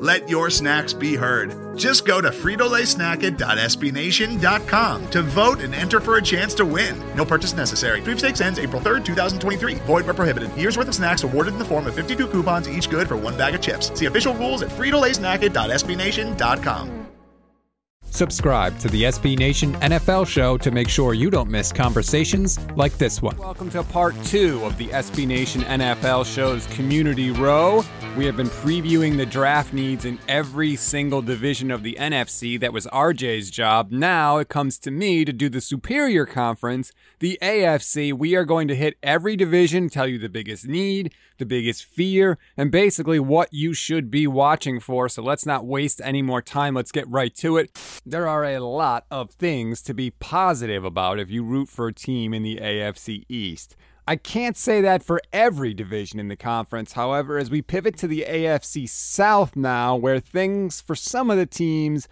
Let your snacks be heard. Just go to fritolaysnacket.sbnation.com to vote and enter for a chance to win. No purchase necessary. Sweepstakes ends April 3rd, 2023. Void where prohibited. Year's worth of snacks awarded in the form of 52 coupons, each good for one bag of chips. See official rules at fritolaysnacket.sbnation.com. Subscribe to the SB Nation NFL show to make sure you don't miss conversations like this one. Welcome to part two of the SB Nation NFL show's Community Row. We have been previewing the draft needs in every single division of the NFC. That was RJ's job. Now it comes to me to do the superior conference, the AFC. We are going to hit every division, tell you the biggest need, the biggest fear, and basically what you should be watching for. So let's not waste any more time. Let's get right to it. There are a lot of things to be positive about if you root for a team in the AFC East. I can't say that for every division in the conference. However, as we pivot to the AFC South now, where things for some of the teams,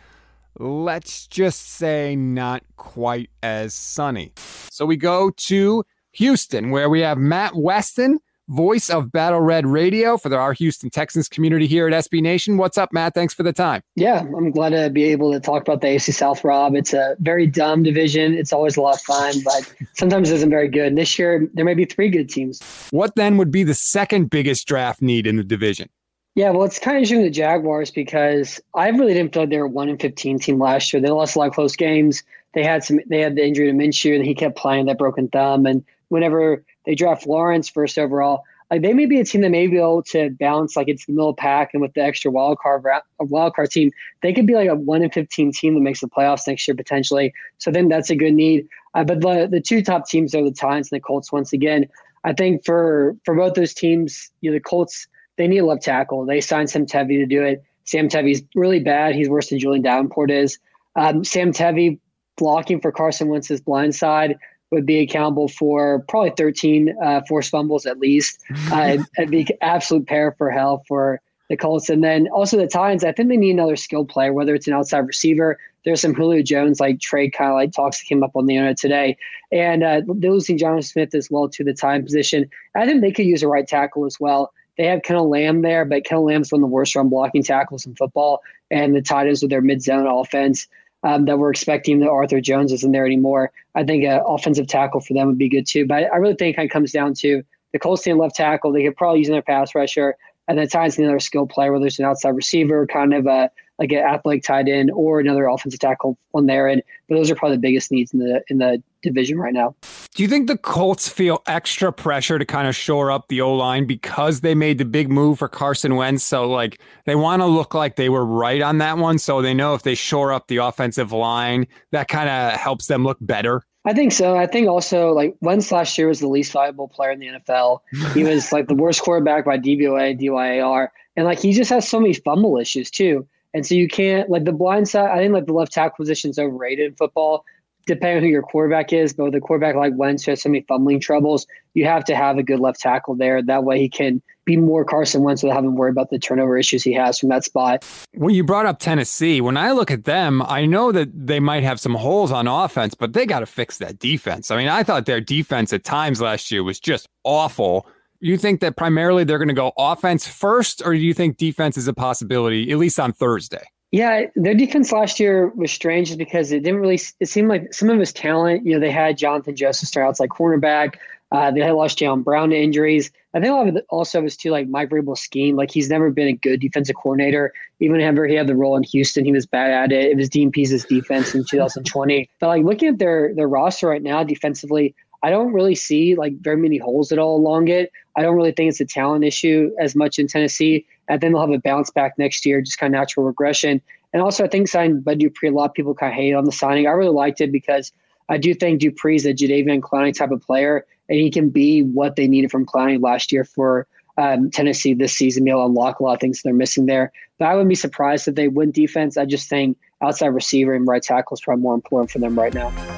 let's just say, not quite as sunny. So we go to Houston, where we have Matt Weston voice of Battle Red Radio for the, our Houston Texans community here at SB Nation. What's up, Matt? Thanks for the time. Yeah, I'm glad to be able to talk about the AFC South, Rob. It's a very dumb division. It's always a lot of fun, but sometimes it isn't very good. And this year, there may be three good teams. What then would be the second biggest draft need in the division? Yeah, well, it's kind of interesting the Jaguars because I really didn't feel like they were one in fifteen team last year. They lost a lot of close games. They had some. They had the injury to Minshew, and he kept playing that broken thumb. And whenever they draft Lawrence first overall. Like they may be a team that may be able to bounce like it's the middle pack and with the extra wild card a wild card team, they could be like a one in fifteen team that makes the playoffs next year potentially. So then that's a good need. Uh, but the the two top teams are the Titans and the Colts once again. I think for for both those teams, you know, the Colts they need a left tackle. They signed Sam Tevi to do it. Sam Tevi's really bad. He's worse than Julie'n Davenport is. Um, Sam Tevi blocking for Carson Wentz's blind side would be accountable for probably 13 uh, forced fumbles at least. Uh, it'd be absolute pair for hell for the Colts. And then also the Titans, I think they need another skilled player, whether it's an outside receiver. There's some Julio Jones, like trade kind of like talks that came up on the internet today. And uh, they're losing Jonnu Smith as well to the time position. I think they could use a right tackle as well. They have Kendall Lamm there, but Kendall Lamm's one of the worst run blocking tackles in football. And the Titans with their mid zone offense um, that we're expecting that Arthur Jones isn't there anymore. I think an offensive tackle for them would be good too. But I really think it comes down to the Colts team left tackle. They could probably use their pass rusher, and then Titans another skill player, whether it's an outside receiver, kind of a like an athletic tight end, or another offensive tackle on there. And but those are probably the biggest needs in the in the division right now. Do you think the Colts feel extra pressure to kind of shore up the O line because they made the big move for Carson Wentz? So like they want to look like they were right on that one, so they know if they shore up the offensive line, that kind of helps them look better. I think so. I think also like Wentz last year was the least valuable player in the NFL. He was like the worst quarterback by DVOA, DYAR, and like he just has so many fumble issues too. And so you can't like the blind side. I think like the left tackle position is overrated in football, depending on who your quarterback is. But with a quarterback like Wentz who has so many fumbling troubles, you have to have a good left tackle there. That way he can be more Carson Wentz without having to worry about the turnover issues he has from that spot. When you brought up Tennessee, when I look at them, I know that they might have some holes on offense, but they got to fix that defense. I mean, I thought their defense at times last year was just awful you think that primarily they're going to go offense first, or do you think defense is a possibility, at least on Thursday? Yeah, their defense last year was strange because it didn't really. It seemed like some of his talent. You know, they had Johnathan Joseph start outside cornerback. Uh, they had lost Jayon Brown to injuries. I think a lot of it also was too like Mike Vrabel's scheme. Like he's never been a good defensive coordinator. Even whenever he had the role in Houston, he was bad at it. It was Dean Pees's defense in 2020. but like looking at their their roster right now defensively, I don't really see like very many holes at all along it. I don't really think it's a talent issue as much in Tennessee. And then they'll have a bounce back next year, just kind of natural regression. And also, I think signing Bud Dupree, a lot of people kind of hate on the signing. I really liked it because I do think Dupree's a Jadeveon Clowney type of player, and he can be what they needed from Clowney last year for um, Tennessee this season able unlock a lot of things they're missing there. But I wouldn't be surprised if they win defense. I just think outside receiver and right tackle is probably more important for them right now.